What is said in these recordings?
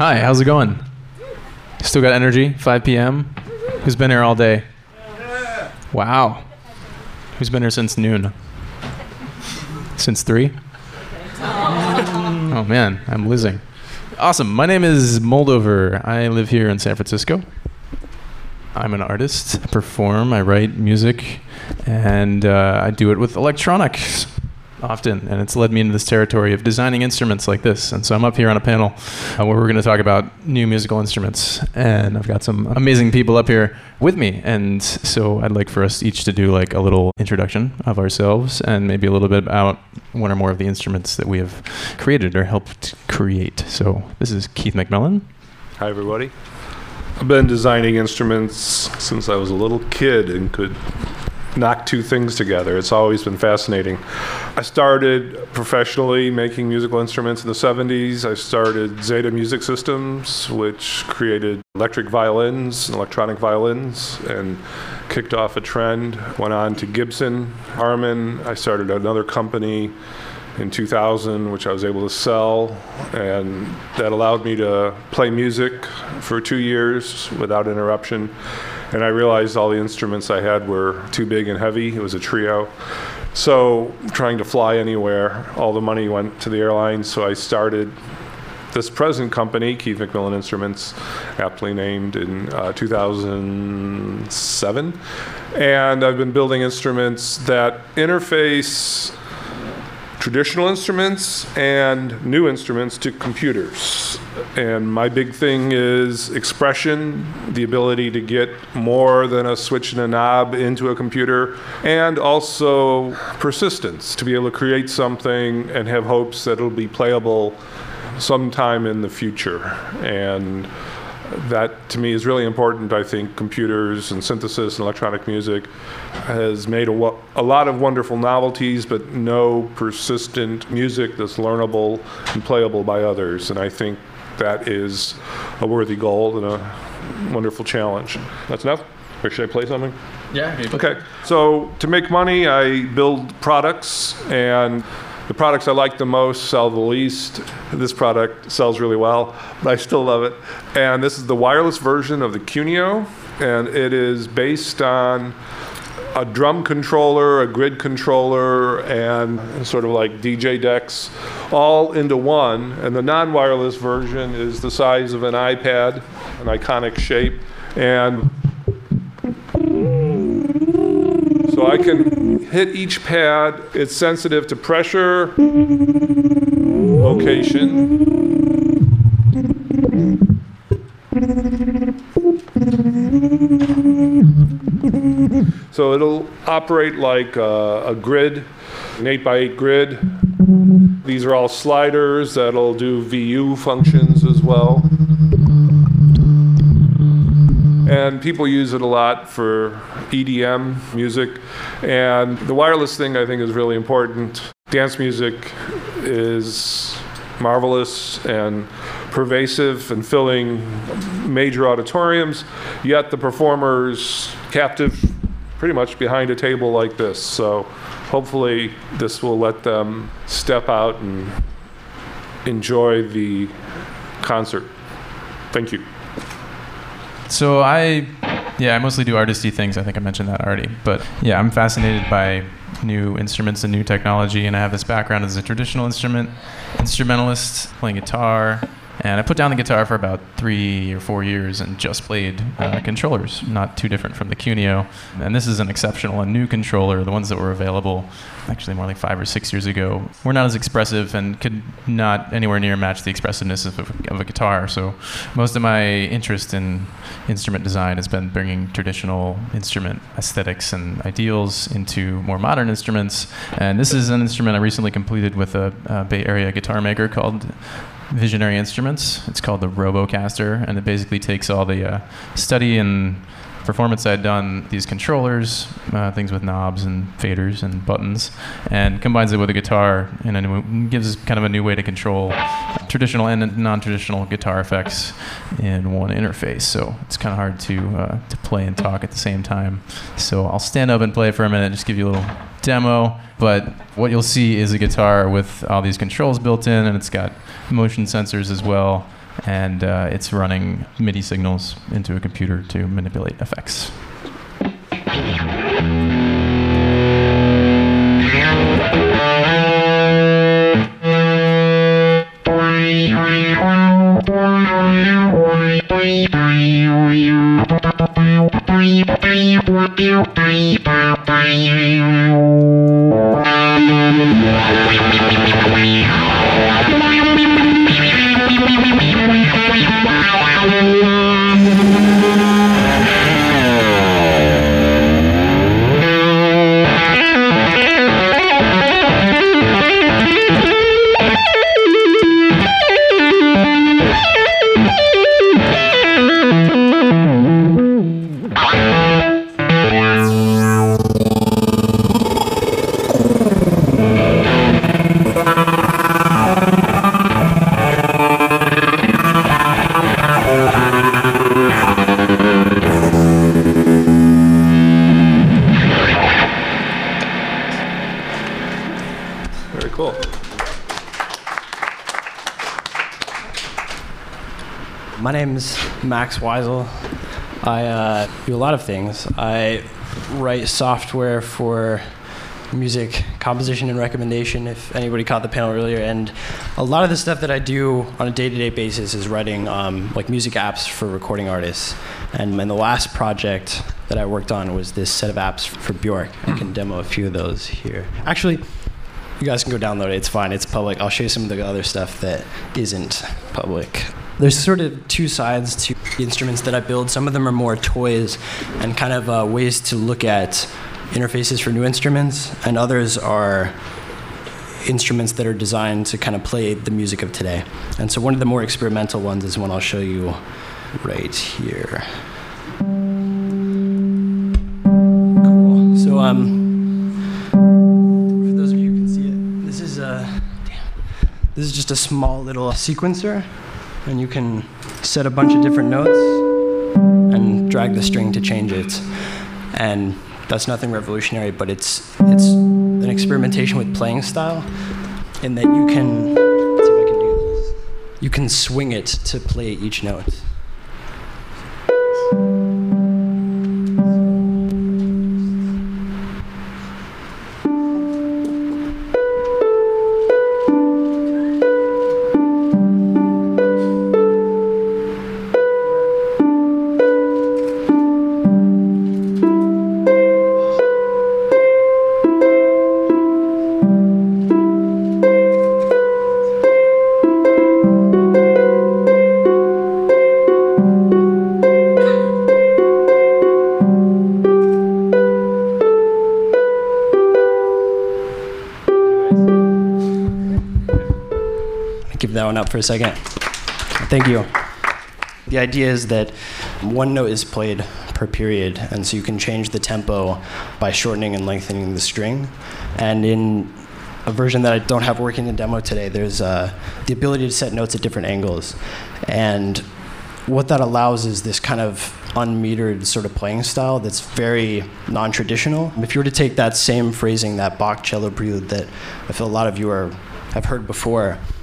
Hi, how's it going? Still got energy? 5 p.m. Who's been here all day? Wow. Who's been here since noon? Since three? Oh man, I'm losing. Awesome. My name is Moldover. I live here in San Francisco. I'm an artist. I perform. I write music, and uh, I do it with electronics often, and it's led me into this territory of designing instruments like this. And so I'm up here on a panel uh, where we're going to talk about new musical instruments, and I've got some amazing people up here with me. And so I'd like for us each to do like a little introduction of ourselves and maybe a little bit about one or more of the instruments that we have created or helped create. So this is Keith McMillen. Hi, everybody. I've been designing instruments since I was a little kid and could knock two things together. It's always been fascinating. I started professionally making musical instruments in the 70s. I started Zeta Music Systems, which created electric violins and electronic violins and kicked off a trend. Went on to Gibson, Harman. I started another company in 2000, which I was able to sell, and that allowed me to play music for two years without interruption. And I realized all the instruments I had were too big and heavy. It was a trio. So, trying to fly anywhere, all the money went to the airlines. So, I started this present company, Keith McMillen Instruments, aptly named in uh, 2007. And I've been building instruments that interface traditional instruments and new instruments to computers. And my big thing is expression, the ability to get more than a switch and a knob into a computer, and also persistence, to be able to create something and have hopes that it'll be playable sometime in the future. And that to me is really important. I think computers and synthesis and electronic music has made a, a, lot of wonderful novelties, but no persistent music that's learnable and playable by others. And I think that is a worthy goal and a wonderful challenge. That's enough? Or should I play something? Yeah. Okay. So to make money, I build products and the products I like the most sell the least. This product sells really well, but I still love it. And this is the wireless version of the QuNeo, and it is based on a drum controller, a grid controller, and sort of like DJ decks all into one. And the non wireless version is the size of an iPad, an iconic shape. And so I can hit each pad. It's sensitive to pressure, location. So it'll operate like a, a grid, an 8 by 8 grid. These are all sliders that'll do VU functions as well and people use it a lot for EDM music. And the wireless thing I think is really important. Dance music is marvelous and pervasive and filling major auditoriums, yet the performers captive pretty much behind a table like this. So hopefully this will let them step out and enjoy the concert. Thank you. So I, yeah, I mostly do artisty things. I think I mentioned that already. But yeah, I'm fascinated by new instruments and new technology, and I have this background as a traditional instrument instrumentalist, playing guitar, and I put down the guitar for about three or four years and just played uh, controllers, not too different from the QuNeo. And this is an exceptional and new controller. The ones that were available, actually more like five or six years ago, were not as expressive and could not anywhere near match the expressiveness of a, of a guitar. So most of my interest in instrument design has been bringing traditional instrument aesthetics and ideals into more modern instruments. And this is an instrument I recently completed with a, a Bay Area guitar maker called Visionary Instruments. It's called the Robocaster, and it basically takes all the uh, study and performance I had done, these controllers, uh, things with knobs and faders and buttons, and combines it with a guitar and a new, gives kind of a new way to control traditional and non-traditional guitar effects in one interface. So it's kind of hard to uh, to play and talk at the same time. So I'll stand up and play for a minute, just give you a little demo. But what you'll see is a guitar with all these controls built in, and it's got motion sensors as well and uh, it's running MIDI signals into a computer to manipulate effects. Max Weisel. I uh, do a lot of things. I write software for music composition and recommendation, if anybody caught the panel earlier. And a lot of the stuff that I do on a day to day basis is writing um, like music apps for recording artists. And, and the last project that I worked on was this set of apps for Bjork. I can demo a few of those here. Actually, you guys can go download it. It's fine. It's public. I'll show you some of the other stuff that isn't public. There's sort of two sides to the instruments that I build. Some of them are more toys and kind of uh, ways to look at interfaces for new instruments, and others are instruments that are designed to kind of play the music of today. And so one of the more experimental ones is one I'll show you right here. Cool. So um, for those of you who can see it, this is a damn. This is just a small little sequencer, and you can set a bunch of different notes and drag the string to change it. And that's nothing revolutionary, but it's it's an experimentation with playing style, in that you can. You can swing it to play each note. For a second. Thank you. The idea is that one note is played per period, and so you can change the tempo by shortening and lengthening the string. And in a version that I don't have working in demo today, there's uh, the ability to set notes at different angles. And what that allows is this kind of unmetered sort of playing style that's very non-traditional. If you were to take that same phrasing, that Bach cello prelude that I feel a lot of you are have heard before,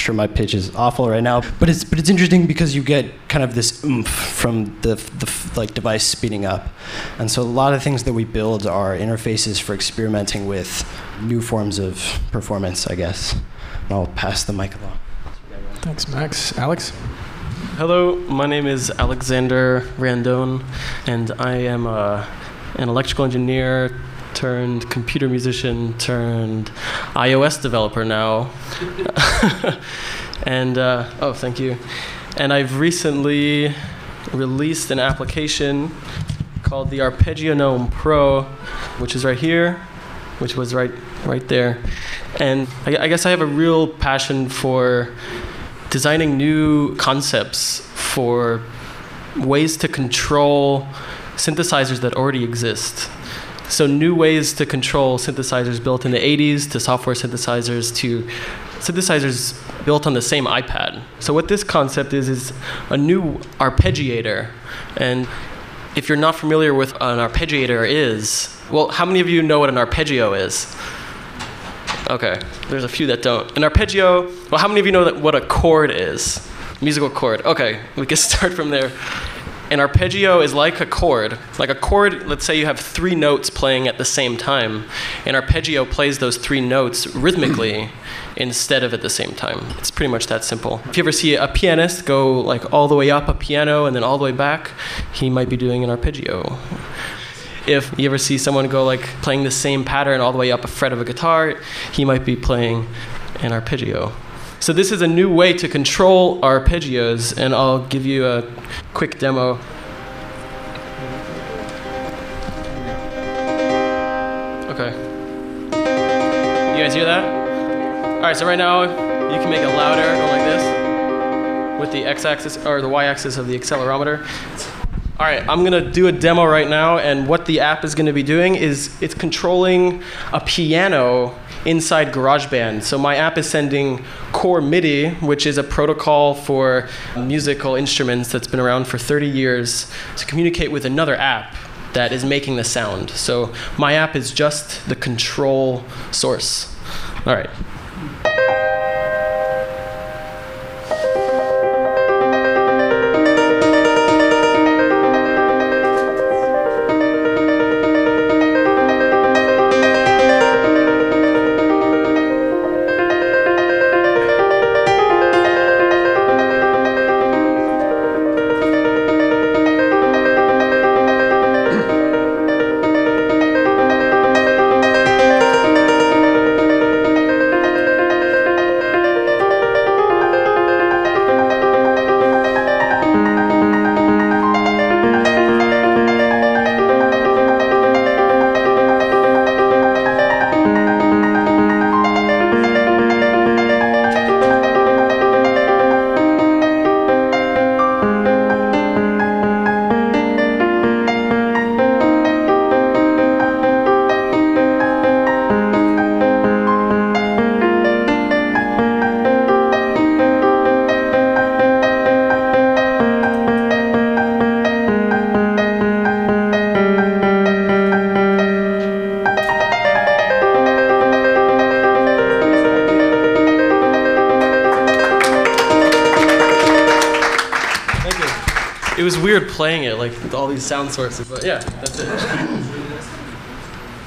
sure my pitch is awful right now, but it's but it's interesting because you get kind of this oomph from the the like device speeding up, and so a lot of things that we build are interfaces for experimenting with new forms of performance, I guess. And I'll pass the mic along. Thanks, Max. Alex? Hello, my name is Alexander Randone, and I am a, an electrical engineer turned computer musician turned iOS developer now. and, uh, oh, thank you. And I've recently released an application called the Arpeggionome Pro, which is right here, which was right, right there. And I, I guess I have a real passion for designing new concepts for ways to control synthesizers that already exist. So new ways to control synthesizers built in the 80s to software synthesizers to synthesizers built on the same iPad. So what this concept is is a new arpeggiator. And if you're not familiar with an arpeggiator is, well, how many of you know what an arpeggio is? Okay, there's a few that don't. An arpeggio, well, how many of you know that what a chord is? Musical chord. Okay, we can start from there. An arpeggio is like a chord. Like a chord, let's say you have three notes playing at the same time. An arpeggio plays those three notes rhythmically instead of at the same time. It's pretty much that simple. If you ever see a pianist go like all the way up a piano and then all the way back, he might be doing an arpeggio. If you ever see someone go like playing the same pattern all the way up a fret of a guitar, he might be playing an arpeggio. So this is a new way to control arpeggios, and I'll give you a quick demo. Okay. You guys hear that? All right, so right now you can make it louder, go like this, with the x-axis or the y-axis of the accelerometer. All right, I'm gonna do a demo right now, and what the app is gonna be doing is it's controlling a piano inside GarageBand. So my app is sending Core MIDI, which is a protocol for musical instruments that's been around for 30 years, to communicate with another app that is making the sound. So my app is just the control source. All right. Playing it, like with all these sound sources, but yeah, that's it.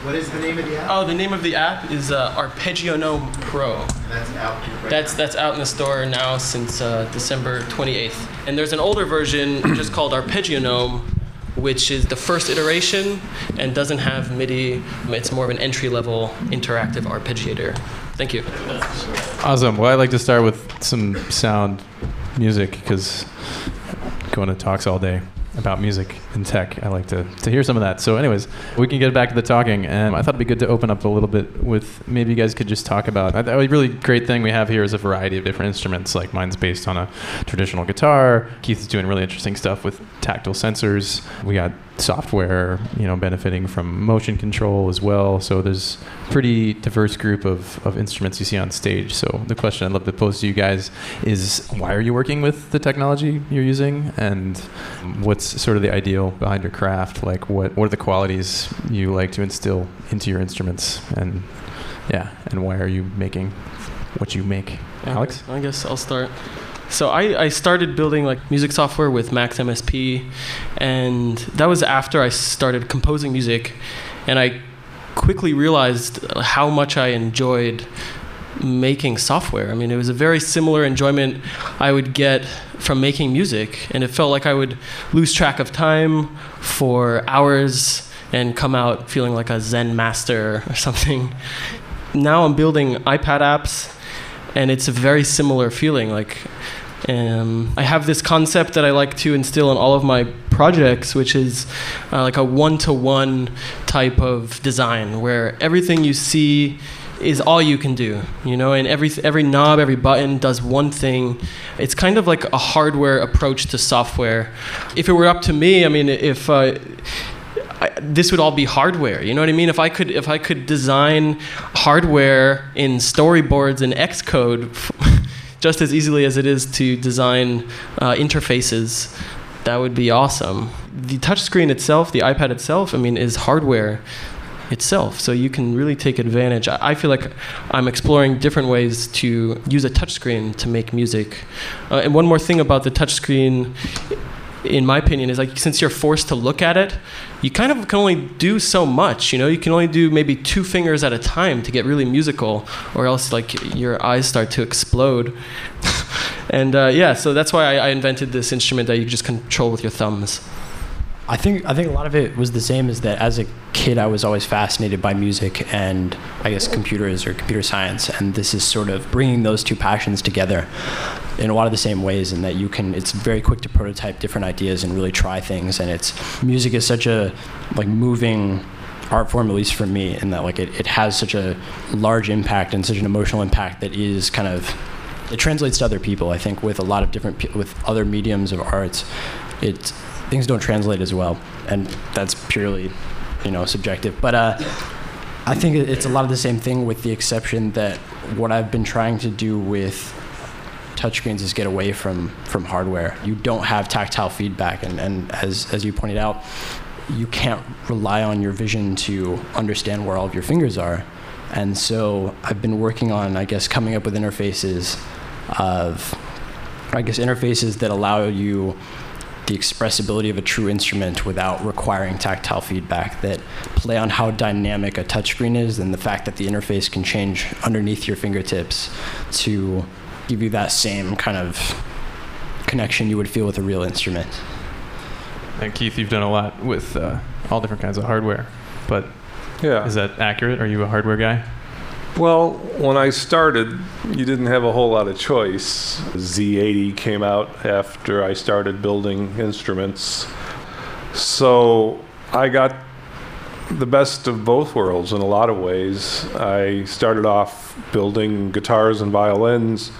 What is the name of the app? Oh, the name of the app is uh, Arpeggionome Pro. That's out. Right That's that's out in the store now since uh, December 28th. And there's an older version just called Arpeggionome, which is the first iteration and doesn't have MIDI. It's more of an entry-level interactive arpeggiator. Thank you. Awesome. Well, I'd like to start with some sound music because going to talks all day about music and tech. I like to, to hear some of that. So, anyways, we can get back to the talking. And I thought it'd be good to open up a little bit with maybe you guys could just talk about a really great thing we have here is a variety of different instruments. Like mine's based on a traditional guitar. Keith is doing really interesting stuff with tactile sensors. We got software, you know, benefiting from motion control as well. So there's pretty diverse group of, of instruments you see on stage. So the question I'd love to pose to you guys is why are you working with the technology you're using and what's sort of the ideal behind your craft? Like what, what are the qualities you like to instill into your instruments and yeah, and why are you making what you make? Alex? I guess I'll start. So I, I started building like music software with Max MSP, and that was after I started composing music, and I quickly realized how much I enjoyed making software. I mean, it was a very similar enjoyment I would get from making music, and it felt like I would lose track of time for hours and come out feeling like a Zen master or something. Now I'm building iPad apps, and it's a very similar feeling. Like, um, I have this concept that I like to instill in all of my projects, which is uh, like a one-to-one type of design, where everything you see is all you can do, you know, and every every knob, every button does one thing. It's kind of like a hardware approach to software. If it were up to me, I mean, if uh, I, this would all be hardware. You know what I mean? If I could if I could design hardware in storyboards and Xcode just as easily as it is to design uh, interfaces, that would be awesome. The touchscreen itself, the iPad itself, I mean, is hardware itself. So you can really take advantage. I, feel like I'm exploring different ways to use a touchscreen to make music. Uh, and one more thing about the touchscreen, in my opinion, is like since you're forced to look at it, you kind of can only do so much. You know, you can only do maybe two fingers at a time to get really musical, or else like your eyes start to explode. and uh, yeah, so that's why I, I invented this instrument that you just control with your thumbs. I think I think a lot of it was the same as that as a kid I was always fascinated by music and I guess computers or computer science and this is sort of bringing those two passions together in a lot of the same ways in that you can it's very quick to prototype different ideas and really try things and it's music is such a like moving art form at least for me in that like it, it has such a large impact and such an emotional impact that is kind of it translates to other people. I think with a lot of different with other mediums of arts it things don't translate as well, and that's purely, you know, subjective. But uh, I think it's a lot of the same thing, with the exception that what I've been trying to do with touchscreens is get away from from hardware. You don't have tactile feedback, and, and as as you pointed out, you can't rely on your vision to understand where all of your fingers are. And so I've been working on, I guess, coming up with interfaces of, I guess, interfaces that allow you the expressibility of a true instrument without requiring tactile feedback that play on how dynamic a touchscreen is and the fact that the interface can change underneath your fingertips to give you that same kind of connection you would feel with a real instrument. And Keith, you've done a lot with uh, all different kinds of hardware, but yeah. is that accurate? Are you a hardware guy? Well, when I started, you didn't have a whole lot of choice. Z80 came out after I started building instruments. So I got the best of both worlds in a lot of ways. I started off building guitars and violins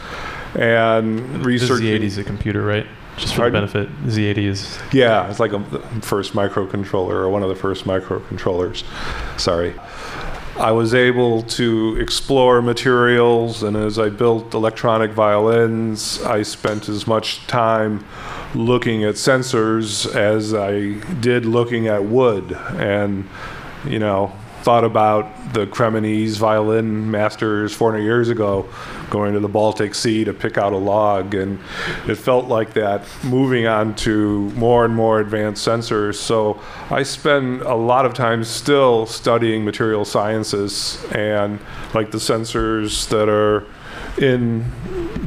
and researching. The Z80 is a computer, right? Just for Pardon? the benefit, Z80 is. Yeah, it's like a first microcontroller or one of the first microcontrollers. Sorry. I was able to explore materials, and as I built electronic violins, I spent as much time looking at sensors as I did looking at wood. And, you know, thought about the Cremonese violin masters 400 years ago going to the Baltic Sea to pick out a log. And it felt like that moving on to more and more advanced sensors. So I spend a lot of time still studying material sciences and like the sensors that are in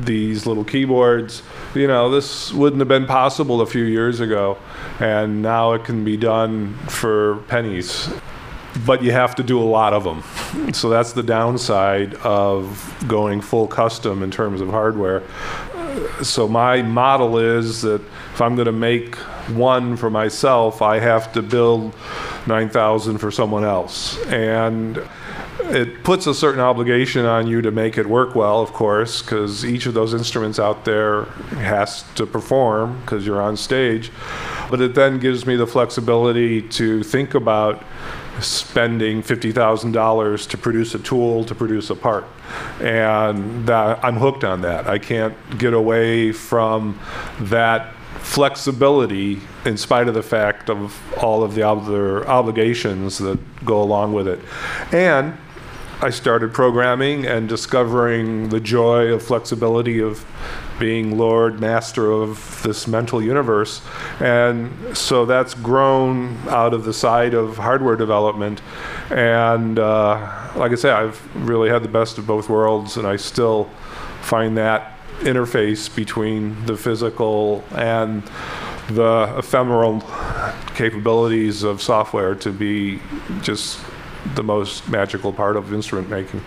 these little keyboards. You know, this wouldn't have been possible a few years ago, and now it can be done for pennies but you have to do a lot of them. So that's the downside of going full custom in terms of hardware. So my model is that if I'm going to make one for myself, I have to build 9,000 for someone else. And it puts a certain obligation on you to make it work well, of course, because each of those instruments out there has to perform because you're on stage. But it then gives me the flexibility to think about spending $50,000 to produce a tool, to produce a part. And that, I'm hooked on that. I can't get away from that flexibility in spite of the fact of all of the other obligations that go along with it. And I started programming and discovering the joy of flexibility of being Lord, master of this mental universe. And so that's grown out of the side of hardware development. And uh, like I say, I've really had the best of both worlds, and I still find that interface between the physical and the ephemeral capabilities of software to be just the most magical part of instrument making.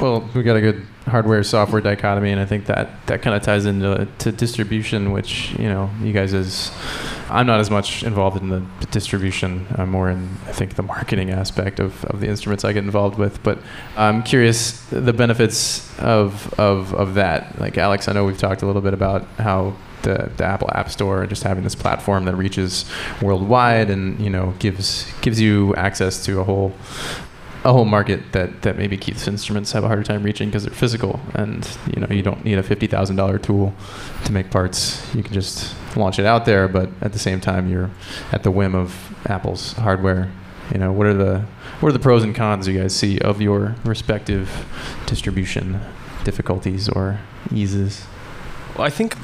Well, we got a good hardware software dichotomy, and I think that that kind of ties into to distribution, which you know you guys is. I'm not as much involved in the distribution. I'm more in I think the marketing aspect of, of the instruments I get involved with. But I'm curious the benefits of of of that. Like Alex, I know we've talked a little bit about how the, the Apple App Store, just having this platform that reaches worldwide and you know gives gives you access to a whole a whole market that, that maybe Keith's instruments have a harder time reaching because they're physical, and you know you don't need a fifty thousand dollar tool to make parts. You can just launch it out there, but at the same time you're at the whim of Apple's hardware. You know what are the what are the pros and cons you guys see of your respective distribution difficulties or eases? Well, I think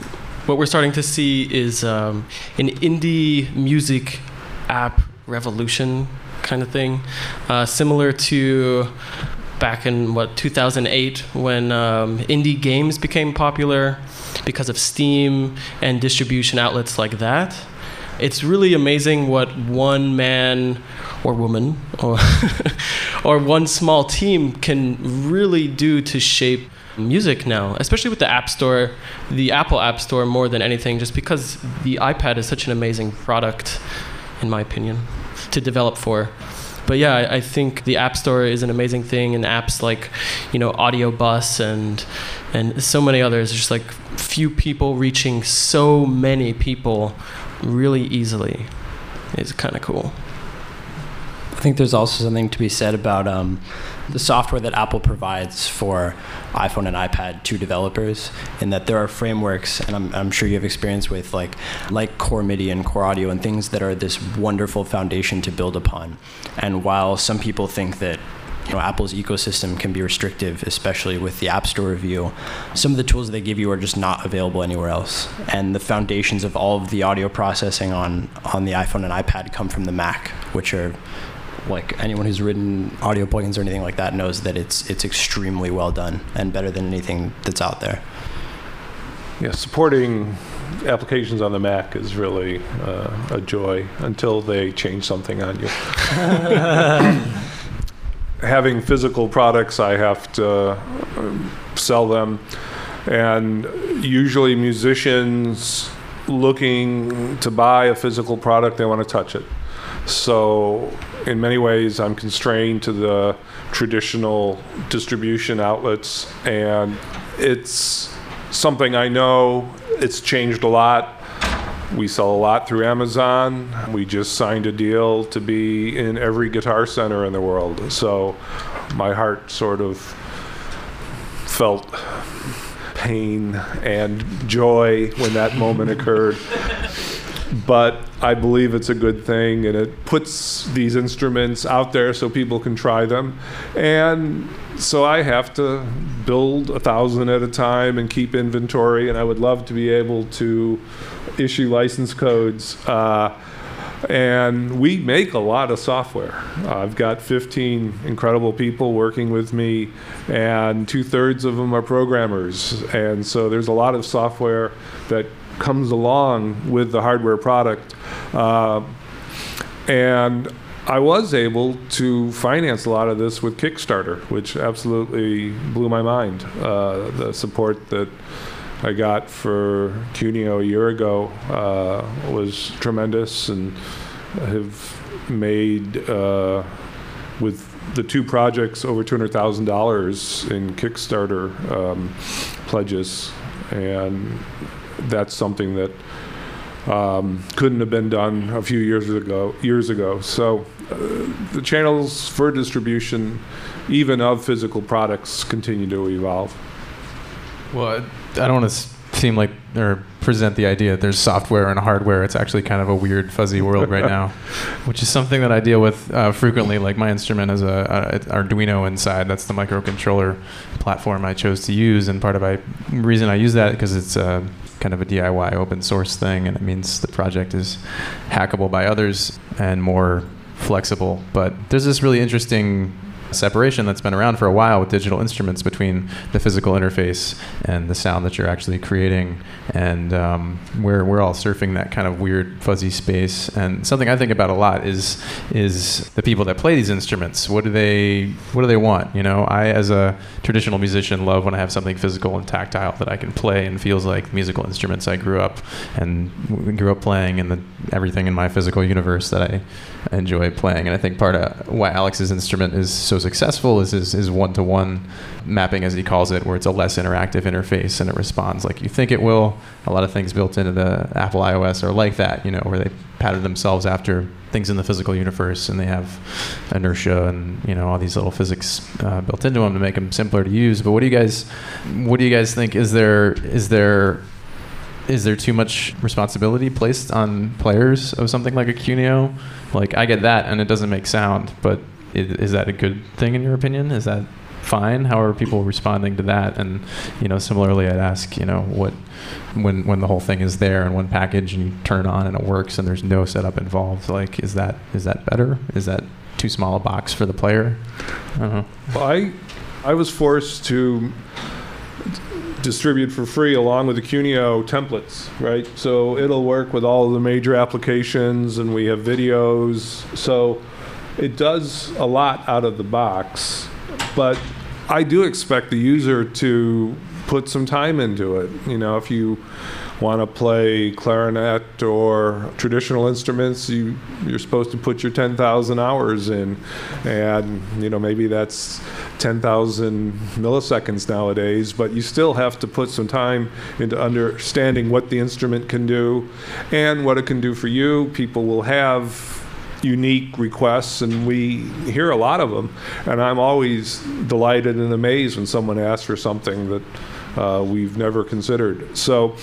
what we're starting to see is um, an indie music app revolution kind of thing, uh, similar to back in what 2008 when um, indie games became popular because of Steam and distribution outlets like that. It's really amazing what one man or woman or or one small team can really do to shape music now, especially with the App Store, the Apple App Store more than anything, just because the iPad is such an amazing product, in my opinion, to develop for. But yeah, I, think the App Store is an amazing thing, and apps like, you know, Audiobus and and so many others. Just like few people reaching so many people really easily is kind of cool. I think there's also something to be said about um, the software that Apple provides for iPhone and iPad to developers, in that there are frameworks, and I'm, I'm sure you have experience with like like Core MIDI and Core Audio and things that are this wonderful foundation to build upon. And while some people think that you know, Apple's ecosystem can be restrictive, especially with the App Store review. Some of the tools they give you are just not available anywhere else. And the foundations of all of the audio processing on, on the iPhone and iPad come from the Mac, which are like anyone who's written audio plugins or anything like that knows that it's it's extremely well done and better than anything that's out there. Yeah, supporting applications on the Mac is really uh, a joy until they change something on you. Having physical products, I have to um, sell them, and usually musicians looking to buy a physical product, they want to touch it. So, in many ways, I'm constrained to the traditional distribution outlets, and it's something I know it's changed a lot. We sell a lot through Amazon. We just signed a deal to be in every guitar center in the world. So, my heart sort of felt pain and joy when that moment occurred but I believe it's a good thing and it puts these instruments out there so people can try them. And so I have to build a thousand at a time and keep inventory, and I would love to be able to issue license codes. Uh, and we make a lot of software. I've got 15 incredible people working with me, and two thirds of them are programmers. And so there's a lot of software that comes along with the hardware product. Uh, and I was able to finance a lot of this with Kickstarter, which absolutely blew my mind. Uh, the support that I got for QuNeo a year ago uh, was tremendous, and have made uh, with the two projects over two hundred thousand dollars in Kickstarter um, pledges, and that's something that um, couldn't have been done a few years ago. Years ago, so uh, the channels for distribution, even of physical products, continue to evolve. Well, I don't want to seem like or present the idea that there's software and hardware. It's actually kind of a weird, fuzzy world right now, which is something that I deal with uh, frequently. Like my instrument has a, a, Arduino inside. That's the microcontroller platform I chose to use, and part of my reason I use that because it's uh, kind of a DIY open source thing, and it means the project is hackable by others and more flexible. But there's this really interesting separation that's been around for a while with digital instruments between the physical interface and the sound that you're actually creating. And um, we're, we're all surfing that kind of weird, fuzzy space. And something I think about a lot is, is the people that play these instruments. What do they, what do they want? You know, I, as a traditional musician, love when I have something physical and tactile that I can play and feels like musical instruments I grew up and grew up playing and the, everything in my physical universe that I enjoy playing. And I think part of why Alex's instrument is so so successful is his, one-to-one mapping, as he calls it, where it's a less interactive interface and it responds like you think it will. A lot of things built into the Apple iOS are like that, you know, where they pattern themselves after things in the physical universe and they have inertia and you know all these little physics uh, built into them to make them simpler to use. But what do you guys, what do you guys think? Is there is there is there too much responsibility placed on players of something like a QuNeo? Like I get that, and it doesn't make sound, but is, is, that a good thing in your opinion? Is that fine? How are people responding to that? And you know, similarly, I'd ask, you know, what when when the whole thing is there in one package and you turn on and it works and there's no setup involved, like is that is that better? Is that too small a box for the player? I don't know. I I was forced to distribute for free along with the QuNeo templates, right? So it'll work with all of the major applications and we have videos. So it does a lot out of the box, but I do expect the user to put some time into it. You know, if you want to play clarinet or traditional instruments, you you're supposed to put your 10,000 hours in, and you know maybe that's 10,000 milliseconds nowadays, but you still have to put some time into understanding what the instrument can do and what it can do for you. People will have unique requests, and we hear a lot of them. And I'm always delighted and amazed when someone asks for something that uh, we've never considered. So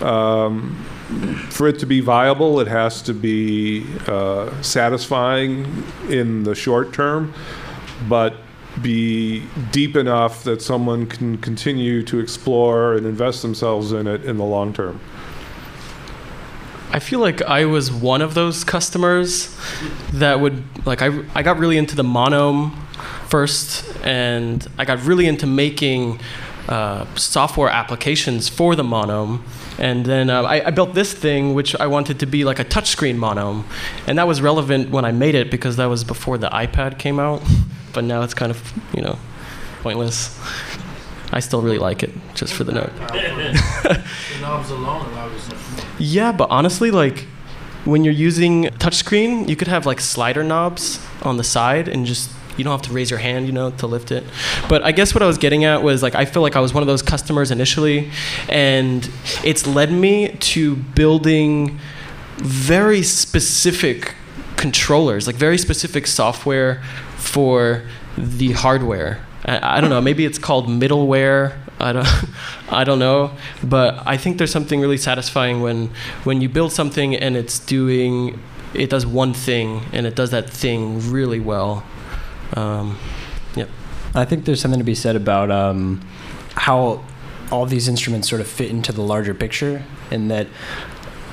um, for it to be viable, it has to be uh, satisfying in the short term, but be deep enough that someone can continue to explore and invest themselves in it in the long term. I feel like I was one of those customers that would like I I got really into the monome first, and I got really into making uh, software applications for the monome. And then uh, I, I, built this thing, which I wanted to be like a touchscreen monome. And that was relevant when I made it because that was before the iPad came out. But now it's kind of, you know, pointless. I still really like it, just for the note. the knobs alone Yeah, but honestly, like, when you're using touchscreen, you could have like slider knobs on the side and just you don't have to raise your hand, you know, to lift it. But I guess what I was getting at was like I feel like I was one of those customers initially, and it's led me to building very specific controllers, like very specific software for the hardware. I, I don't know, maybe it's called middleware. I don't, I don't know, but I think there's something really satisfying when when you build something and it's doing it does one thing and it does that thing really well. Um, yep. I think there's something to be said about um, how all these instruments sort of fit into the larger picture, and that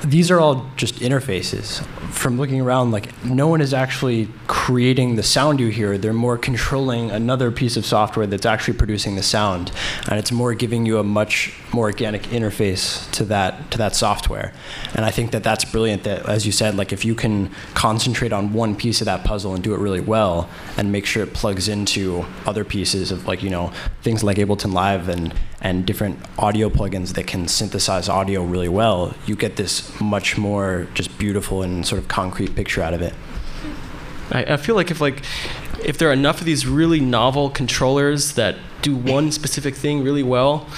these are all just interfaces. From looking around, like no one is actually creating the sound you hear. They're more controlling another piece of software that's actually producing the sound, and it's more giving you a much more organic interface to that to that software. And I think that that's brilliant. That, as you said, like if you can concentrate on one piece of that puzzle and do it really well, and make sure it plugs into other pieces of like you know things like Ableton Live and and different audio plugins that can synthesize audio really well, you get this much more just beautiful and sort of concrete picture out of it. I, I feel like if like if there are enough of these really novel controllers that do one specific thing really well,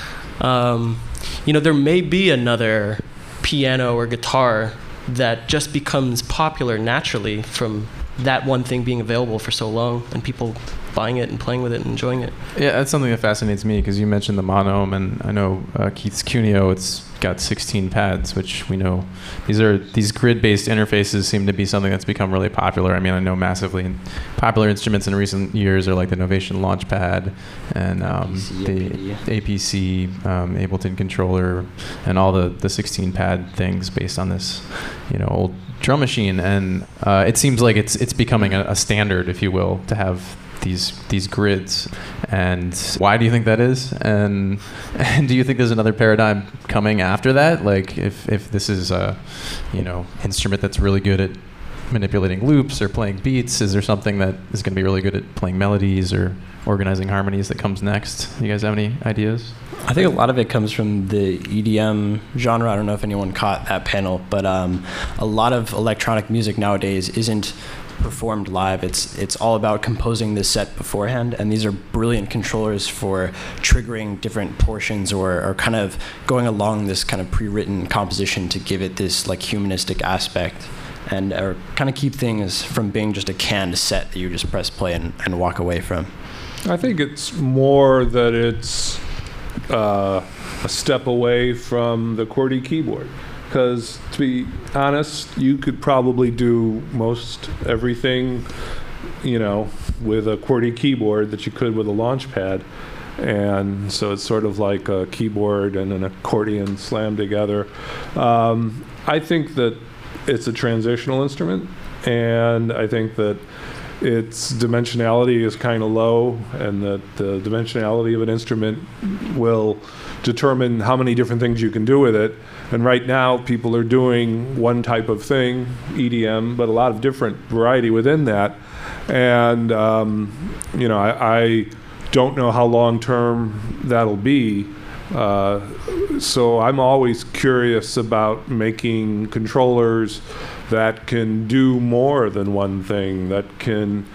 um, you know, there may be another piano or guitar that just becomes popular naturally from that one thing being available for so long and people buying it and playing with it and enjoying it. Yeah, that's something that fascinates me because you mentioned the monome, and I know uh, Keith's QuNeo. It's got 16 pads, which we know these are these grid-based interfaces seem to be something that's become really popular. I mean, I know massively popular instruments in recent years are like the Novation Launchpad and um, the APC um, Ableton controller and all the the 16 pad things based on this, you know, old drum machine. And uh, it seems like it's it's becoming a, a standard, if you will, to have these these grids. And why do you think that is? And and do you think there's another paradigm coming after that? Like if if this is a you know instrument that's really good at manipulating loops or playing beats, is there something that is going to be really good at playing melodies or organizing harmonies that comes next? You guys have any ideas? I think a lot of it comes from the EDM genre. I don't know if anyone caught that panel, but um, a lot of electronic music nowadays isn't performed live. It's it's all about composing this set beforehand, and these are brilliant controllers for triggering different portions or, or kind of going along this kind of pre-written composition to give it this like humanistic aspect, and or kind of keep things from being just a canned set that you just press play and, and walk away from. I think it's more that it's uh, a step away from the QWERTY keyboard. Because to be honest, you could probably do most everything, you know, with a QWERTY keyboard that you could with a Launchpad. And so it's sort of like a keyboard and an accordion slammed together. Um, I think that it's a transitional instrument, and I think that its dimensionality is kind of low, and that the dimensionality of an instrument will determine how many different things you can do with it. And right now, people are doing one type of thing, EDM, but a lot of different variety within that. And, um, you know, I, I don't know how long term that'll be. Uh, so I'm always curious about making controllers that can do more than one thing, that can,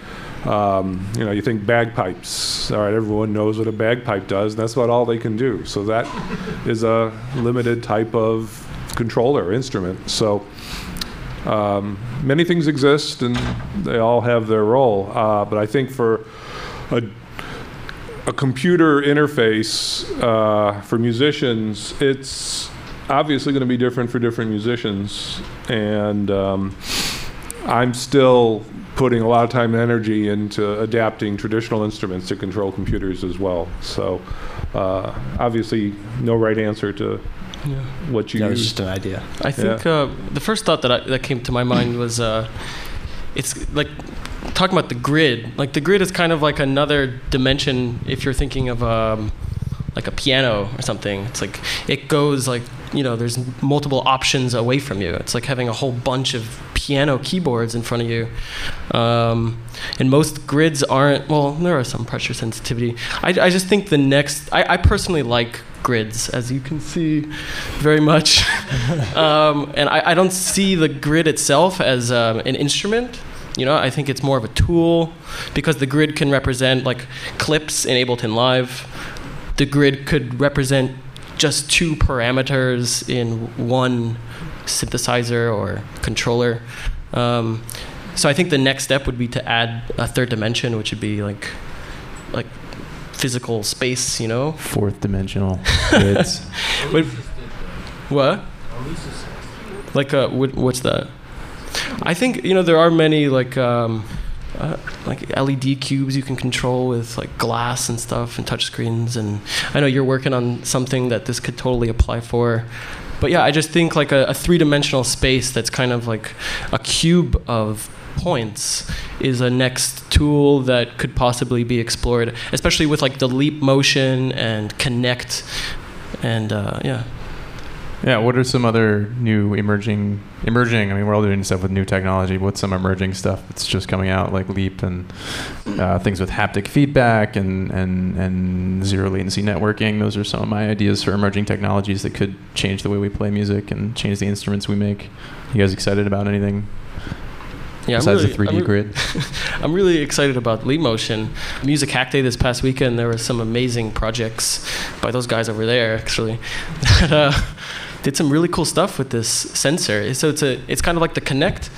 um, you know, you think bagpipes. All right, everyone knows what a bagpipe does, and that's about all they can do. So that is a limited type of controller instrument. So um, many things exist, and they all have their role. Uh, but I think for a a computer interface uh, for musicians, it's obviously going to be different for different musicians. And um, I'm still putting a lot of time and energy into adapting traditional instruments to control computers as well. So uh, obviously, no right answer to Yeah. what you That was use. just an idea. I think uh, the first thought that I, that came to my mind was uh, it's like talking about the grid. Like the grid is kind of like another dimension if you're thinking of um, like a piano or something. It's like it goes like you know there's multiple options away from you. It's like having a whole bunch of piano keyboards in front of you. Um, and most grids aren't. Well, there are some pressure sensitivity. I, I just think the next. I, I personally like grids, as you can see, very much. um, and I, I don't see the grid itself as um, an instrument. You know, I think it's more of a tool because the grid can represent like clips in Ableton Live. The grid could represent just two parameters in one synthesizer or controller. Um, so I think the next step would be to add a third dimension, which would be like like physical space. You know, Fourth dimensional grids. Wait, what? Like, uh, what, what's that? I think you know there are many like um, uh, like LED cubes you can control with like glass and stuff and touchscreens. And I know you're working on something that this could totally apply for. But yeah, I just think like a, a three-dimensional space that's kind of like a cube of points is a next tool that could possibly be explored, especially with like the leap motion and Kinect, and uh, yeah. Yeah, what are some other new emerging emerging? I mean, we're all doing stuff with new technology. What's some emerging stuff that's just coming out, like Leap and uh, things with haptic feedback and, and and zero latency networking? Those are some of my ideas for emerging technologies that could change the way we play music and change the instruments we make. You guys excited about anything Yeah, I'm besides really, the 3D I'm grid? I'm really excited about Leap Motion. Music Hack Day this past weekend, there were some amazing projects by those guys over there, actually, that uh, did some really cool stuff with this sensor. So it's a, it's kind of like the Kinect.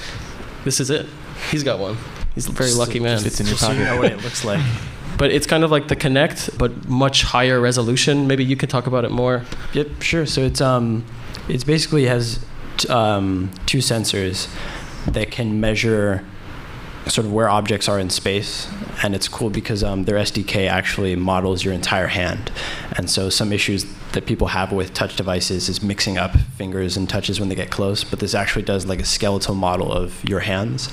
This is it. He's got one. He's a very lucky man. Fits in your Just so you pocket. know what it looks like. But it's kind of like the Kinect, but much higher resolution. Maybe you can talk about it more. Yep, sure. So it's um, it's basically has t- um, two sensors that can measure sort of where objects are in space, and it's cool because um, their SDK actually models your entire hand, and so some issues that people have with touch devices is mixing up fingers and touches when they get close, but this actually does like a skeletal model of your hands,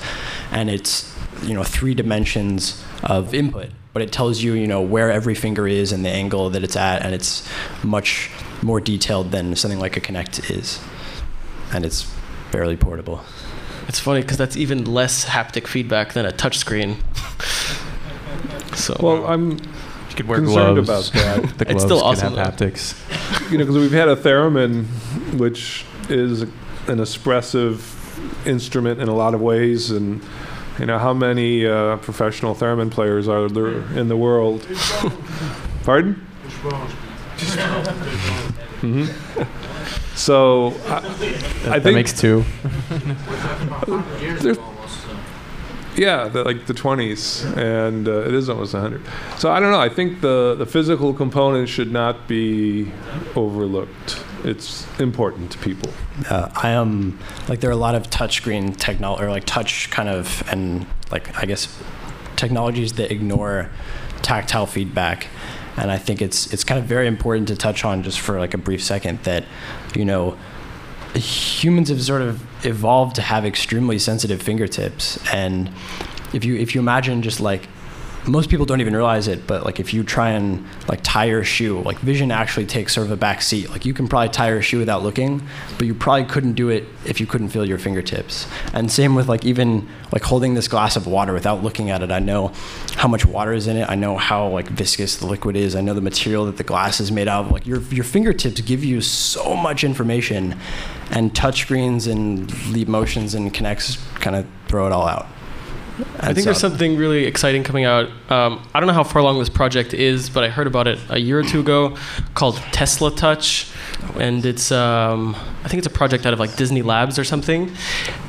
and it's you know three dimensions of input but it tells you you know where every finger is and the angle that it's at and it's much more detailed than something like a Kinect is. And it's fairly portable It's funny because that's even less haptic feedback than a touchscreen. so Well, I'm You could wear concerned gloves. about that. the It's still could awesome, have haptics. you know, because we've had a theremin, which is an expressive instrument in a lot of ways, and You know, how many uh, professional theremin players are there in the world? Pardon? hmm So, I, I that think makes two. Yeah, the, like the 20s, and uh, it is almost 100. So I don't know. I think the, the physical component should not be overlooked. It's important to people. Uh, I am like there are a lot of touchscreen technology or like touch kind of and like I guess technologies that ignore tactile feedback, and I think it's it's kind of very important to touch on just for like a brief second that you know humans have sort of evolved to have extremely sensitive fingertips. And if you if you imagine just like most people don't even realize it, but like if you try and like tie your shoe, like vision actually takes sort of a back seat. Like you can probably tie your shoe without looking, but you probably couldn't do it if you couldn't feel your fingertips. And same with like even like holding this glass of water without looking at it. I know how much water is in it. I know how like viscous the liquid is. I know the material that the glass is made out of. Like your your fingertips give you so much information, and touchscreens and leap motions and Kinects kind of throw it all out. I think there's something really exciting coming out. Um, I don't know how far along this project is, but I heard about it a year or two ago called Tesla Touch. And it's, um, I think it's a project out of like Disney Labs or something.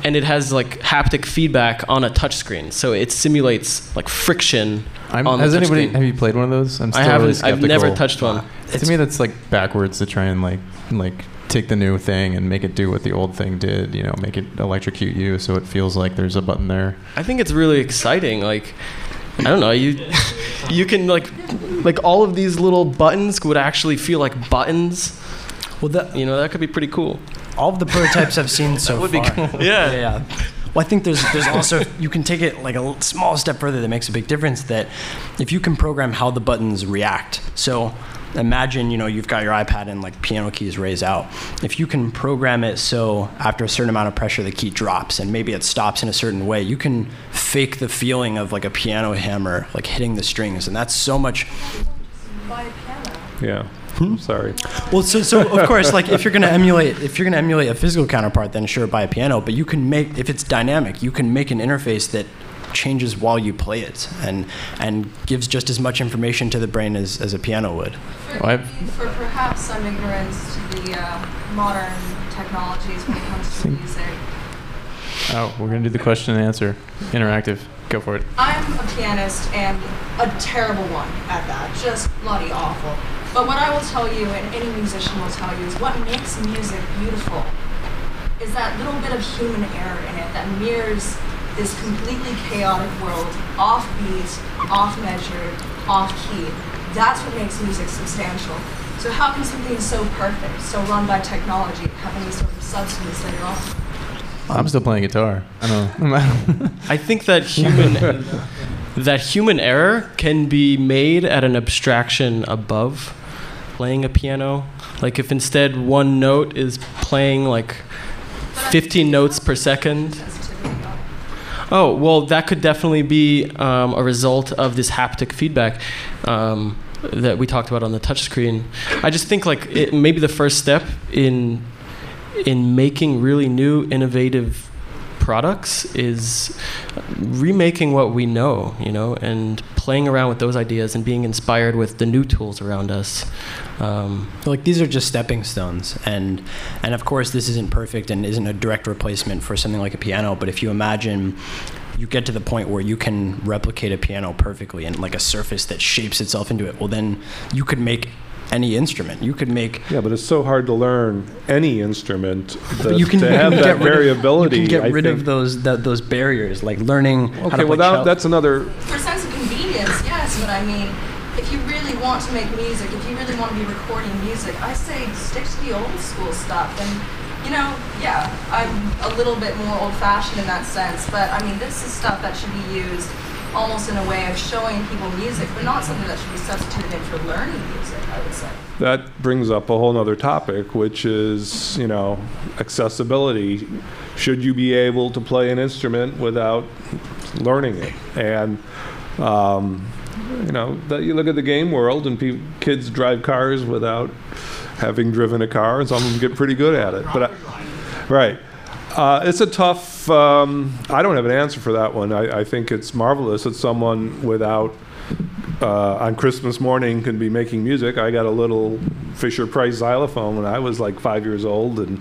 And it has like haptic feedback on a touch screen. So it simulates like friction I'm, on has the anybody touchscreen. have you played one of those? I'm I still really haven't, I've never touched one. to me, that's like backwards to try and like like take the new thing and make it do what the old thing did. You know, make it electrocute you so it feels like there's a button there. I think it's really exciting. Like, I don't know, you you can like like all of these little buttons would actually feel like buttons. well that You know, that could be pretty cool. all of the prototypes I've seen so would be far. cool. Yeah. yeah, yeah. Well, I think there's there's also you can take it like a small step further that makes a big difference. That if you can program how the buttons react, so imagine you know you've got your iPad and like piano keys raise out. If you can program it so after a certain amount of pressure the key drops and maybe it stops in a certain way, you can fake the feeling of like a piano hammer like hitting the strings, and that's so much piano. Yeah. I'm sorry. Well, so, so of course, like if you're going to emulate, if you're going to emulate a physical counterpart, then sure, buy a piano. But you can make, if it's dynamic, you can make an interface that changes while you play it, and and gives just as much information to the brain as, as a piano would. For, Well, for perhaps some ignorance to the uh, modern technologies when it comes to music. Oh, we're gonna do the question and answer, interactive. Go for it. I'm a pianist and a terrible one at that, just bloody awful. But what I will tell you, and any musician will tell you, is what makes music beautiful is that little bit of human error in it that mirrors this completely chaotic world, off beat, off measured, off key. That's what makes music substantial. So how can something so perfect, so run by technology, have any sort of substance later on? I'm still playing guitar. I don't know. I think that human that human error can be made at an abstraction above playing a piano. Like if instead one note is playing like 15 notes per second. Oh, well, that could definitely be um, a result of this haptic feedback um, that we talked about on the touchscreen. I just think like it, maybe the first step in in making really new, innovative products is remaking what we know, you know, and playing around with those ideas and being inspired with the new tools around us. Um, Like these are just stepping stones, and and of course this isn't perfect and isn't a direct replacement for something like a piano. But if you imagine you get to the point where you can replicate a piano perfectly and like a surface that shapes itself into it, well then you could make any instrument. You could make Yeah, but it's so hard to learn any instrument that, But you can, to you have can that get variability. Of, you can get I rid think. of those that, those barriers, like learning how Okay, well, play that, that's another. For sense of convenience, yes, but I mean, if you really want to make music, if you really want to be recording music, I say stick to the old school stuff. And, you know, yeah, I'm a little bit more old fashioned in that sense, but I mean, this is stuff that should be used almost in a way of showing people music, but not something that should be substituted in for learning music, I would say. That brings up a whole nother topic, which is, you know, accessibility. Should you be able to play an instrument without learning it? And, um, you know, that you look at the game world and pe- kids drive cars without having driven a car, and some of them get pretty good at it. But I, right. Uh, it's a tough. Um, I don't have an answer for that one. I, I think it's marvelous that someone without uh, on Christmas morning can be making music. I got a little Fisher Price xylophone when I was like five years old, and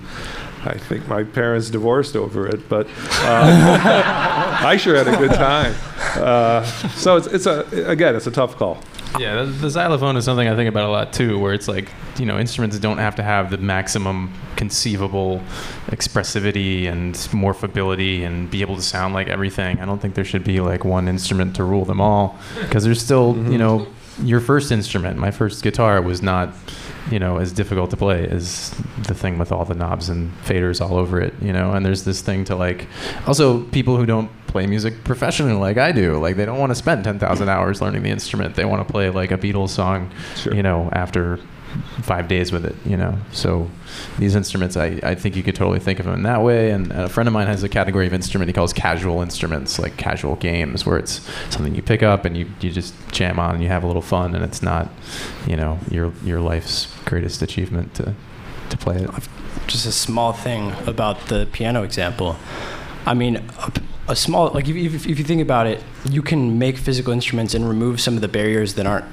I think my parents divorced over it. But uh, I sure had a good time. Uh, so it's, it's a again, it's a tough call. Yeah, the, the xylophone is something I think about a lot too, where it's like, you know, instruments don't have to have the maximum conceivable expressivity and morphability and be able to sound like everything. I don't think there should be like one instrument to rule them all because there's still, mm-hmm. you know, your first instrument, my first guitar was not, you know, as difficult to play as the thing with all the knobs and faders all over it, you know. And there's this thing to like, also people who don't play music professionally like I do, like they don't want to spend 10,000 hours learning the instrument. They want to play like a Beatles song, Sure. you know, after five days with it, you know. So these instruments, I, I think you could totally think of them in that way. And a friend of mine has a category of instrument he calls casual instruments, like casual games, where it's something you pick up and you, you just jam on and you have a little fun, and it's not, you know, your your life's greatest achievement to to play it. just a small thing about the piano example. I mean, a, small like if, if, if you think about it, you can make physical instruments and remove some of the barriers that aren't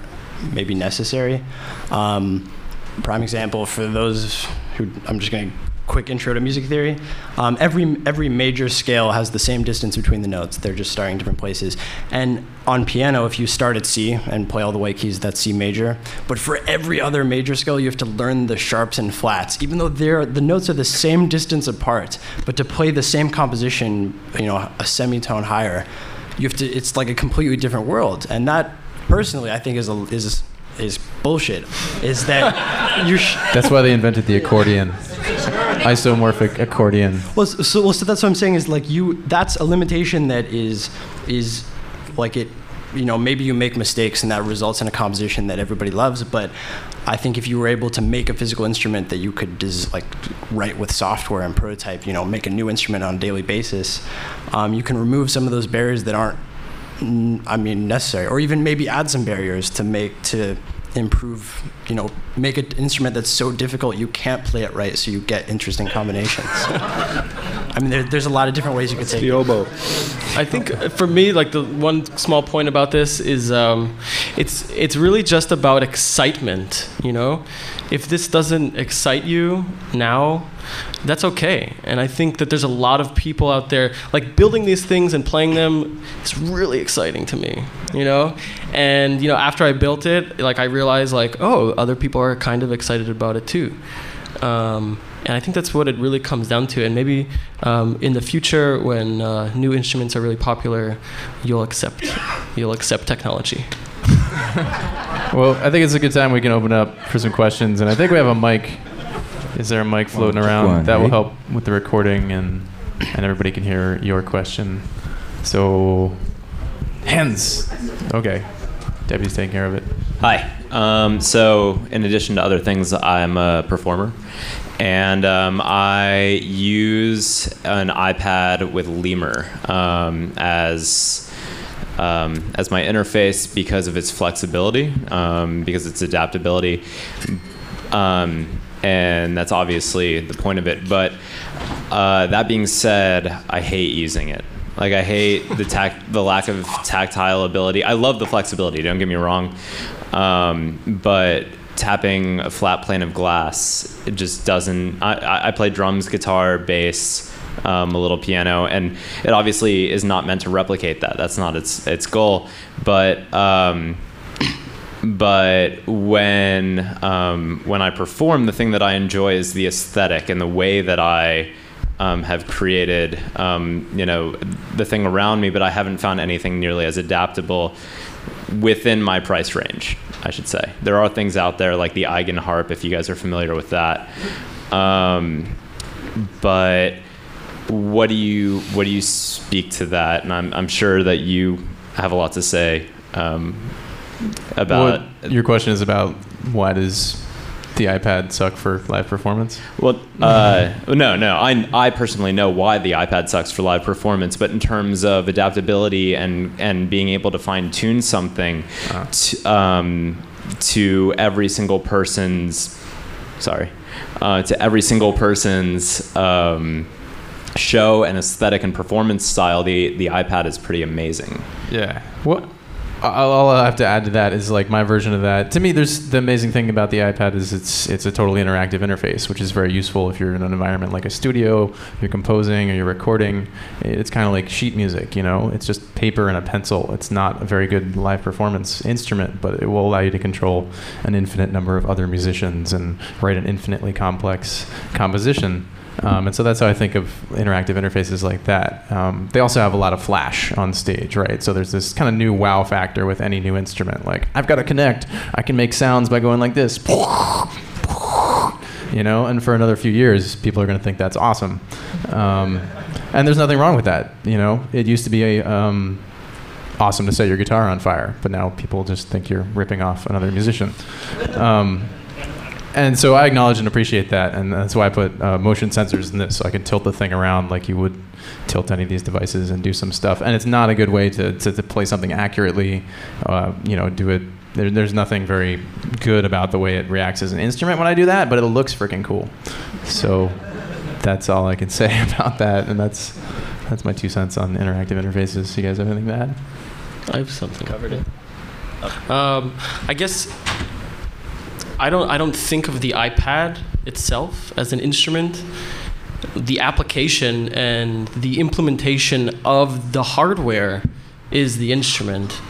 maybe necessary. Um, prime example for those who I'm just going to quick intro to music theory. Um, every every major scale has the same distance between the notes. They're just starting different places. And on piano, if you start at C and play all the white keys, that's C major. But for every other major scale, you have to learn the sharps and flats, even though they're the notes are the same distance apart. But to play the same composition, you know, a semitone higher, you have to. It's like a completely different world. And that, personally, I think is a, is is bullshit. Is that you? Sh- That's why they invented the accordion, isomorphic accordion. Well, so, well, so that's what I'm saying is like you. That's a limitation that is is like it. You know, maybe you make mistakes and that results in a composition that everybody loves. But I think if you were able to make a physical instrument that you could des- like write with software and prototype, you know, make a new instrument on a daily basis, um, you can remove some of those barriers that aren't. I mean, necessary, or even maybe add some barriers to make to improve. You know, make an instrument that's so difficult you can't play it right, so you get interesting combinations. I mean, there, there's a lot of different ways you could take The oboe. I think uh, for me, like the one small point about this is, um, it's it's really just about excitement. You know, if this doesn't excite you now, that's okay. And I think that there's a lot of people out there like building these things and playing them It's really exciting to me. You know, and you know after I built it, like I realized like oh, other people are kind of excited about it too. Um, and I think that's what it really comes down to. And maybe um, in the future, when uh, new instruments are really popular, you'll accept you'll accept technology. Well, I think it's a good time we can open up for some questions, and I think we have a mic. Is there a mic floating around one, that will help with the recording and and everybody can hear your question? So, hands. Okay, Debbie's taking care of it. Hi. Um, so, in addition to other things, I'm a performer, and um, I use an iPad with Lemur um, as um, as my interface because of its flexibility, um, because its adaptability, um, and that's obviously the point of it. But uh, that being said, I hate using it. Like I hate the the lack of tactile ability. I love the flexibility. Don't get me wrong, um, but tapping a flat plane of glass it just doesn't. I- I, I play drums, guitar, bass, um, a little piano, and it obviously is not meant to replicate that. That's not its its goal. But um, but when um, when I perform, the thing that I enjoy is the aesthetic and the way that I um, have created, um, you know, the thing around me. But I haven't found anything nearly as adaptable within my price range. I should say there are things out there like the Eigenharp, if you guys are familiar with that. Um, but what do you what do you speak to that? And I'm I'm sure that you have a lot to say um, about. Your question is about why does the iPad suck for live performance? Well, uh, no, no. I, I personally know why the iPad sucks for live performance, but in terms of adaptability and, and being able to fine tune something Ah. to, um, to every single person's, sorry, uh, to every single person's um, show and aesthetic and performance style, the the iPad is pretty amazing. Yeah. What? All I have to add to that is like my version of that. To me, there's the amazing thing about the iPad is it's it's a totally interactive interface, which is very useful if you're in an environment like a studio, you're composing or you're recording. It's kind of like sheet music, you know. It's just paper and a pencil. It's not a very good live performance instrument, but it will allow you to control an infinite number of other musicians and write an infinitely complex composition. Um, and so that's how I think of interactive interfaces like that. Um, they also have a lot of flash on stage, right? So there's this kind of new wow factor with any new instrument. Like, I've got to Kinect. I can make sounds by going like this. You know, and for another few years, people are going to think that's awesome. Um, and there's nothing wrong with that. You know, it used to be a, um, awesome to set your guitar on fire, but now people just think you're ripping off another musician. And so I acknowledge and appreciate that, and that's why I put uh, motion sensors in this, so I can tilt the thing around like you would tilt any of these devices and do some stuff. And it's not a good way to, to, to play something accurately, uh, you know, do it. There, there's nothing very good about the way it reacts as an instrument when I do that, but it looks freaking cool. So that's all I can say about that, and that's that's my two cents on interactive interfaces. You guys have anything to add? I have something covered it. Um, I guess I don't I don't think of the iPad itself as an instrument. The application and the implementation of the hardware is the instrument.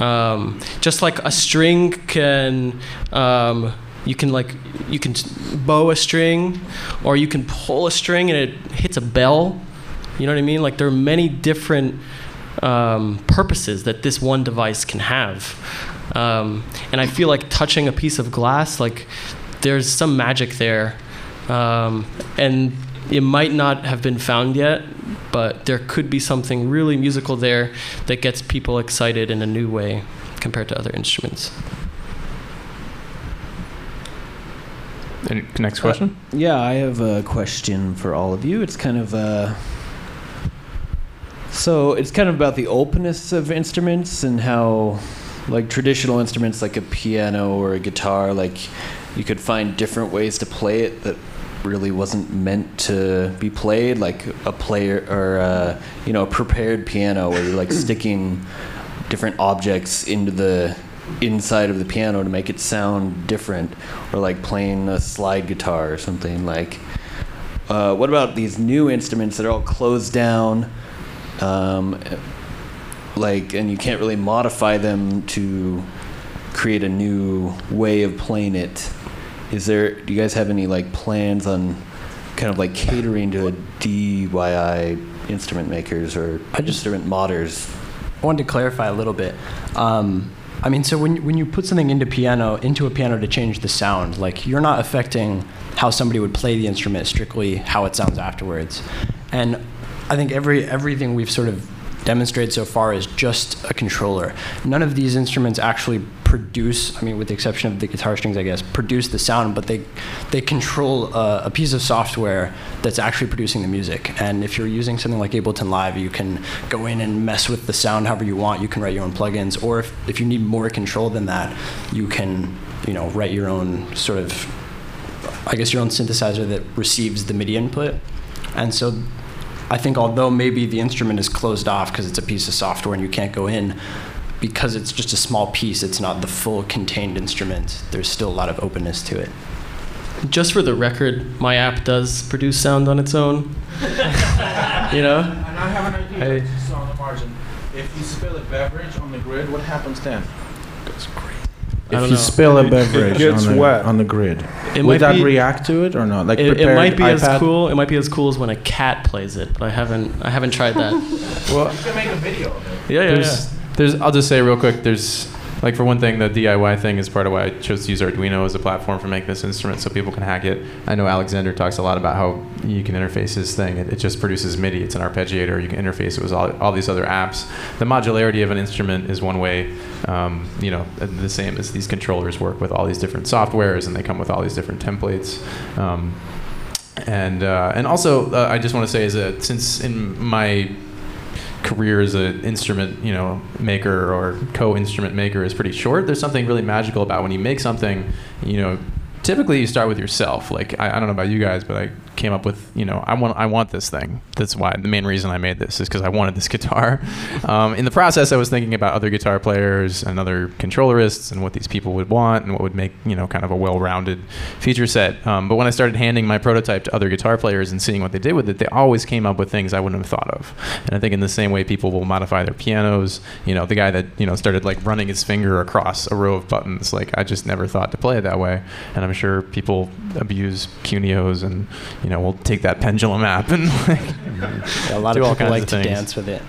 Um, just like a string can um, you can like you can bow a string or you can pull a string and it hits a bell you know what i mean like there are many different um, purposes that this one device can have um, and I feel like touching a piece of glass, like there's some magic there. Um, and it might not have been found yet, but there could be something really musical there that gets people excited in a new way compared to other instruments. Any, next question. Uh, yeah, I have a question for all of you. It's kind of uh, so it's kind of about the openness of instruments and how like traditional instruments like a piano or a guitar like you could find different ways to play it that really wasn't meant to be played like a player or a, you know a prepared piano where you're like sticking different objects into the inside of the piano to make it sound different or like playing a slide guitar or something like uh, what about these new instruments that are all closed down um, like and you can't really modify them to create a new way of playing it is there do you guys have any like plans on kind of like catering to DIY instrument makers or I just- instrument modders I wanted to clarify a little bit. Um, I mean, so when when you put something into piano into a piano to change the sound, like you're not affecting how somebody would play the instrument, strictly how it sounds afterwards. And I think every everything we've sort of demonstrated so far is just a controller. None of these instruments actually produce, I mean, with the exception of the guitar strings, I guess, produce the sound, but they they control uh, a piece of software that's actually producing the music. And if you're using something like Ableton Live, you can go in and mess with the sound however you want. You can write your own plugins, or if, if you need more control than that, you can, you know, write your own sort of, I guess, your own synthesizer that receives the MIDI input. And so I think although maybe the instrument is closed off because it's a piece of software and you can't go in, because it's just a small piece, it's not the full contained instrument. There's still a lot of openness to it. Just for the record, my app does produce sound on its own. you know? And I have an idea, Hey. just on the margin. If you spill a beverage on the grid, what happens then? I don't If you know. spill a beverage gets on, the, wet. on the grid, It would that be- react to it or not? Like It, it might be as cool. It might be as cool as when a cat plays it, but I haven't. I haven't tried that. Well, You can make a video of it. Yeah, yeah, there's, yeah. there's. I'll just say real quick. There's like for one thing, the DIY thing is part of why I chose to use Arduino as a platform for making this instrument, so people can hack it. I know Alexander talks a lot about how you can interface his thing. It, it just produces MIDI. It's an arpeggiator. You can interface it with all, all these other apps. The modularity of an instrument is one way. Um, you know, the same as these controllers work with all these different softwares, and they come with all these different templates. Um, and uh, and also, uh, I just want to say is that since in my career as an instrument, you know, maker or co-instrument maker is pretty short. There's something really magical about when you make something, you know, typically you start with yourself. Like I, I don't know about you guys, but I came up with you know I want I want this thing. That's why the main reason I made this is because I wanted this guitar. Um, in the process, I was thinking about other guitar players and other controllerists and what these people would want and what would make you know kind of a well-rounded feature set. Um, but when I started handing my prototype to other guitar players and seeing what they did with it, they always came up with things I wouldn't have thought of. And I think in the same way people will modify their pianos. You know, the guy that you know started like running his finger across a row of buttons. Like I just never thought to play it that way. And I'm sure people abuse QuNeos and you know we'll take that pendulum app and like a lot do of all people kinds like of to things. dance with it.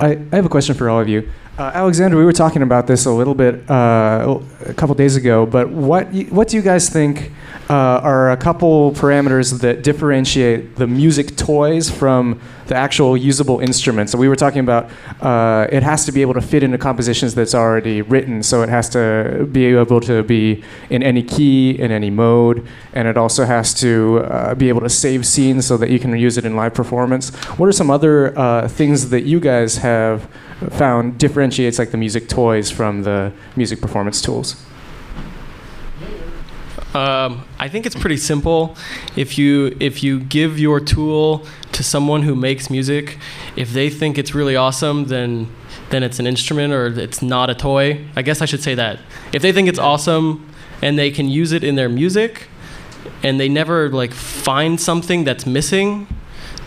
I, I have a question for all of you. Uh, Alexander, we were talking about this a little bit uh, a couple days ago, but what what do you guys think uh, are a couple parameters that differentiate the music toys from the actual usable instruments? So we were talking about uh, it has to be able to fit into compositions that's already written, so it has to be able to be in any key, in any mode, and it also has to uh, be able to save scenes so that you can use it in live performance. What are some other uh, things that you guys have found differentiates like the music toys from the music performance tools? Um, I think it's pretty simple. If you if you give your tool to someone who makes music, if they think it's really awesome, then then it's an instrument or it's not a toy. I guess I should say that. If they think it's awesome and they can use it in their music, and they never like find something that's missing,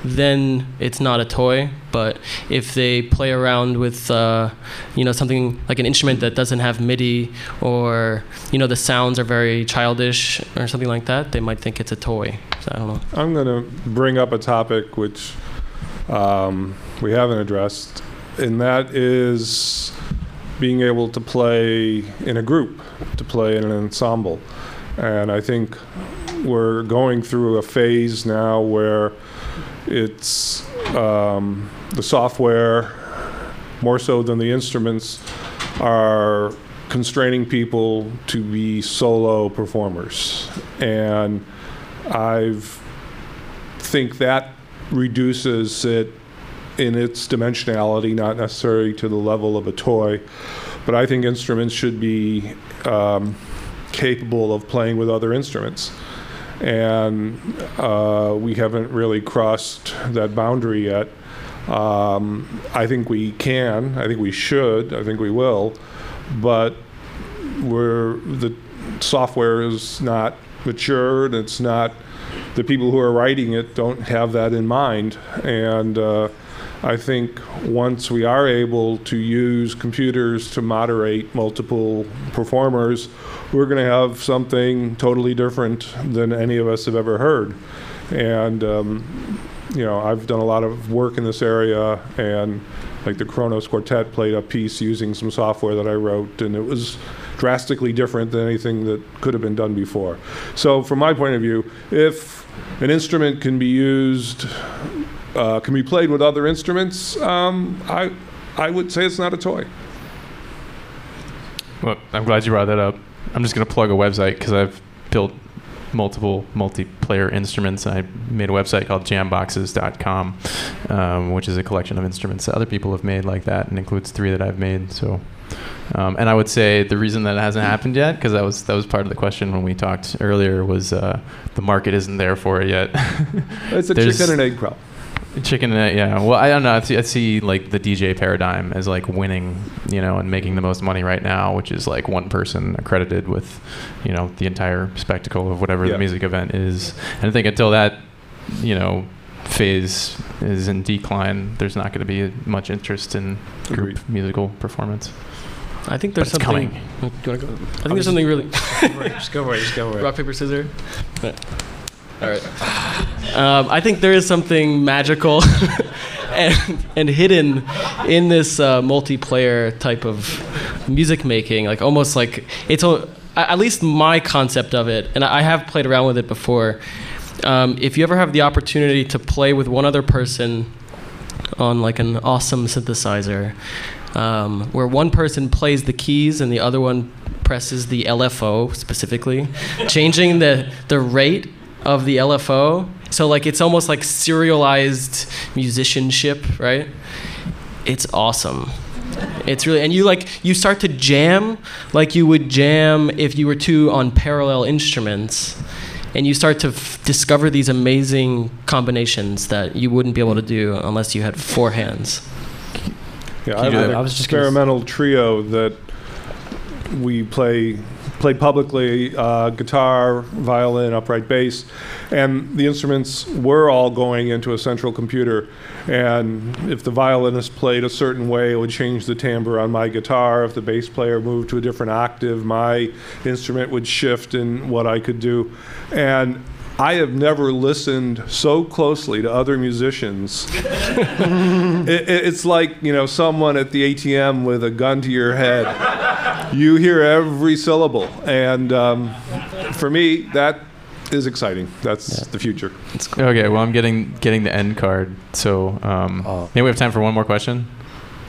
then it's not a toy. But if they play around with, uh, you know, something like an instrument that doesn't have MIDI, or you know, the sounds are very childish or something like that, they might think it's a toy. So I don't know. I'm going to bring up a topic which um, we haven't addressed, and that is being able to play in a group, to play in an ensemble. And I think we're going through a phase now where it's um, the software, more so than the instruments, are constraining people to be solo performers. And I've think that reduces it in its dimensionality, not necessarily to the level of a toy. But I think instruments should be um, capable of playing with other instruments. And uh, we haven't really crossed that boundary yet. Um, I think we can. I think we should. I think we will. But we're the software is not matured. It's not the people who are writing it don't have that in mind. And uh, I think once we are able to use computers to moderate multiple performers, we're going to have something totally different than any of us have ever heard. And um, you know, I've done a lot of work in this area, and like the Kronos Quartet played a piece using some software that I wrote, and it was drastically different than anything that could have been done before. So, from my point of view, if an instrument can be used, uh, can be played with other instruments, um, I, I would say it's not a toy. Well, I'm glad you brought that up. I'm just going to plug a website because I've built multiple multiplayer instruments. I made a website called jamboxes.com, um, which is a collection of instruments that other people have made like that, and includes three that I've made. So, um, and I would say the reason that it hasn't happened yet, because that was that was part of the question when we talked earlier, was uh, the market isn't there for it yet. It's a chicken and egg problem. Chicken and egg, yeah. Well, I don't know. I see, I see like the DJ paradigm as like winning, you know, and making the most money right now, which is like one person accredited with, you know, the entire spectacle of whatever Yeah. the music event is. And I think until that, you know, phase is in decline, there's not going to be much interest in group Agreed. musical performance. I think there's But it's something. coming. Oh, do you wanna go? I think there's something really. just go for it. Just go for it. Rock paper scissors. Right. All right. Um, I think there is something magical and, and hidden in this uh, multiplayer type of music making. Like almost like it's a, at least my concept of it, and I have played around with it before. Um, if you ever have the opportunity to play with one other person on like an awesome synthesizer, um, where one person plays the keys and the other one presses the LFO specifically, changing the the rate of the LFO. So like it's almost like serialized musicianship, right? It's awesome. It's really and you like you start to jam like you would jam if you were two on parallel instruments. And you start to f- discover these amazing combinations that you wouldn't be able to do unless you had four hands. Yeah, I you have an I was just experimental trio that we play play publicly uh, guitar, violin, upright bass, and the instruments were all going into a central computer. And if the violinist played a certain way, it would change the timbre on my guitar. If the bass player moved to a different octave, my instrument would shift in what I could do. And I have never listened so closely to other musicians it, it- it's like you know someone at the ATM with a gun to your head. You hear every syllable, and um, for me, that is exciting. That's the future. Okay, well, I'm getting getting the end card. So um, Oh. maybe we have time for one more question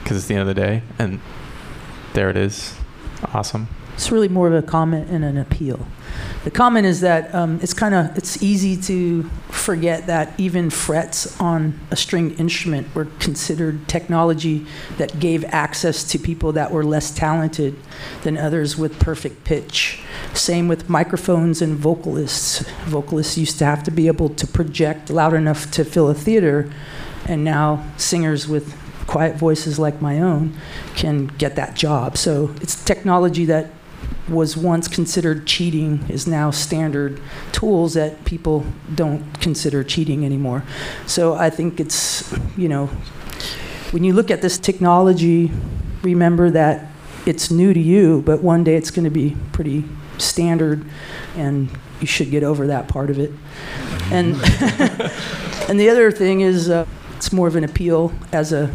because it's the end of the day, and there it is. Awesome. It's really more of a comment and an appeal. The comment is that um, it's kind of it's easy to forget that even frets on a stringed instrument were considered technology that gave access to people that were less talented than others with perfect pitch. Same with microphones and vocalists. Vocalists used to have to be able to project loud enough to fill a theater, and now singers with quiet voices like my own can get that job. So it's technology that was once considered cheating is now standard tools that people don't consider cheating anymore. So I think it's, you know, when you look at this technology, remember that it's new to you, but one day it's going to be pretty standard and you should get over that part of it. And and the other thing is uh, it's more of an appeal as a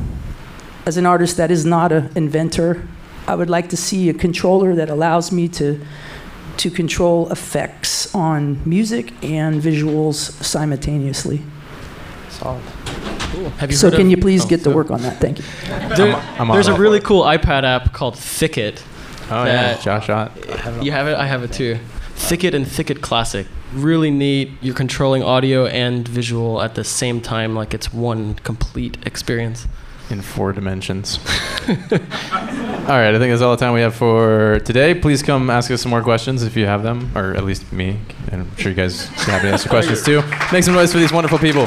as an artist that is not an inventor I would like to see a controller that allows me to to control effects on music and visuals simultaneously. Solid. Have you So can of- you please oh, get to work on that? Thank you. There- I'm there's a really cool iPad app called Thicket. Oh yeah, Joshue Ott. You have it? I have it too. Thicket and Thicket Classic. Really neat. You're controlling audio and visual at the same time, like it's one complete experience. In four dimensions. All right, I think that's all the time we have for today. Please come ask us some more questions if you have them, or at least me. And I'm sure you guys are happy to answer questions too. Make some noise for these wonderful people.